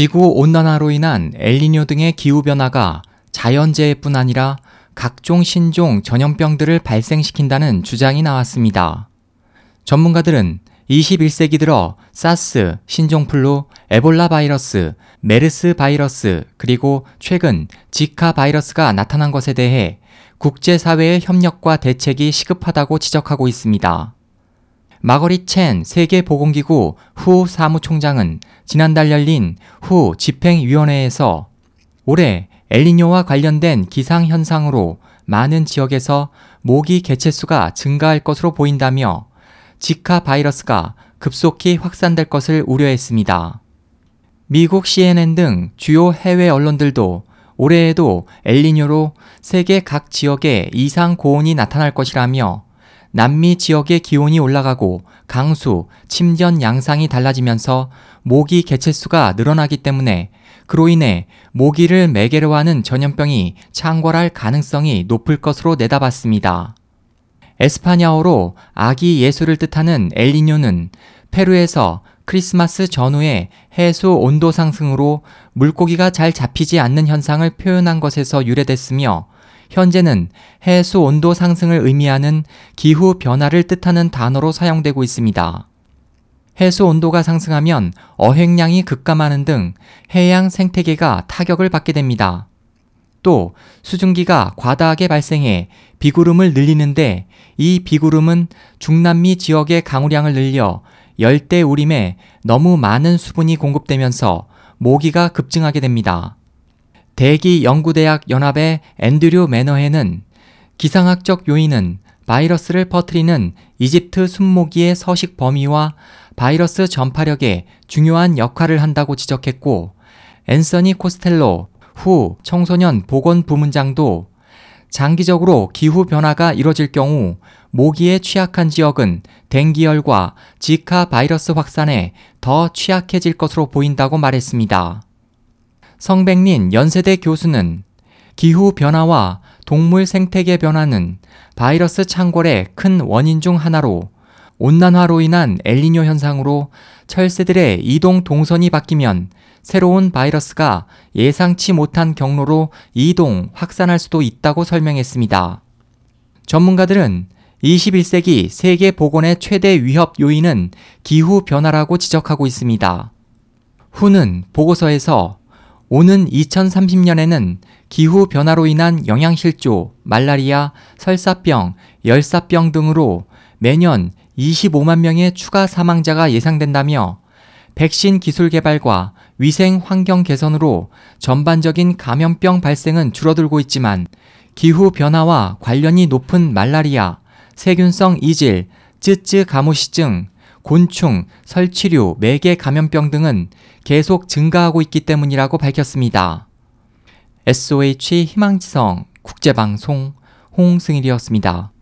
지구 온난화로 인한 엘니뇨 등의 기후 변화가 자연재해뿐 아니라 각종 신종 전염병들을 발생시킨다는 주장이 나왔습니다. 전문가들은 21세기 들어 사스, 신종플루, 에볼라 바이러스, 메르스 바이러스, 그리고 최근 지카 바이러스가 나타난 것에 대해 국제사회의 협력과 대책이 시급하다고 지적하고 있습니다. 마거리 첸 세계보건기구 후 사무총장은 지난달 열린 후 집행위원회에서 올해 엘니뇨와 관련된 기상현상으로 많은 지역에서 모기 개체수가 증가할 것으로 보인다며 지카 바이러스가 급속히 확산될 것을 우려했습니다. 미국 CNN 등 주요 해외 언론들도 올해에도 엘니뇨로 세계 각 지역에 이상 고온이 나타날 것이라며 남미 지역의 기온이 올라가고 강수, 침전 양상이 달라지면서 모기 개체수가 늘어나기 때문에 그로 인해 모기를 매개로 하는 전염병이 창궐할 가능성이 높을 것으로 내다봤습니다. 에스파냐어로 아기 예수를 뜻하는 엘니뇨는 페루에서 크리스마스 전후의 해수 온도 상승으로 물고기가 잘 잡히지 않는 현상을 표현한 것에서 유래됐으며 현재는 해수 온도 상승을 의미하는 기후 변화를 뜻하는 단어로 사용되고 있습니다. 해수 온도가 상승하면 어획량이 급감하는 등 해양 생태계가 타격을 받게 됩니다. 또 수증기가 과다하게 발생해 비구름을 늘리는데 이 비구름은 중남미 지역의 강우량을 늘려 열대 우림에 너무 많은 수분이 공급되면서 모기가 급증하게 됩니다. 대기 연구대학 연합의 앤드류 매너해는 기상학적 요인은 바이러스를 퍼뜨리는 이집트 순모기의 서식 범위와 바이러스 전파력에 중요한 역할을 한다고 지적했고 앤서니 코스텔로 후 청소년 보건 부문장도 장기적으로 기후 변화가 이뤄질 경우 모기에 취약한 지역은 댕기열과 지카 바이러스 확산에 더 취약해질 것으로 보인다고 말했습니다. 성백린 연세대 교수는 기후 변화와 동물 생태계 변화는 바이러스 창궐의 큰 원인 중 하나로 온난화로 인한 엘니뇨 현상으로 철새들의 이동 동선이 바뀌면 새로운 바이러스가 예상치 못한 경로로 이동, 확산할 수도 있다고 설명했습니다. 전문가들은 21세기 세계 보건의 최대 위협 요인은 기후 변화라고 지적하고 있습니다. 후는 보고서에서 오는 2030년에는 기후 변화로 인한 영양실조, 말라리아, 설사병, 열사병 등으로 매년 25만 명의 추가 사망자가 예상된다며 백신 기술 개발과 위생 환경 개선으로 전반적인 감염병 발생은 줄어들고 있지만 기후 변화와 관련이 높은 말라리아, 세균성 이질, 쯔쯔 가무시증, 곤충, 설치류, 매개 감염병 등은 계속 증가하고 있기 때문이라고 밝혔습니다. SOH 희망지성 국제방송 홍승일이었습니다.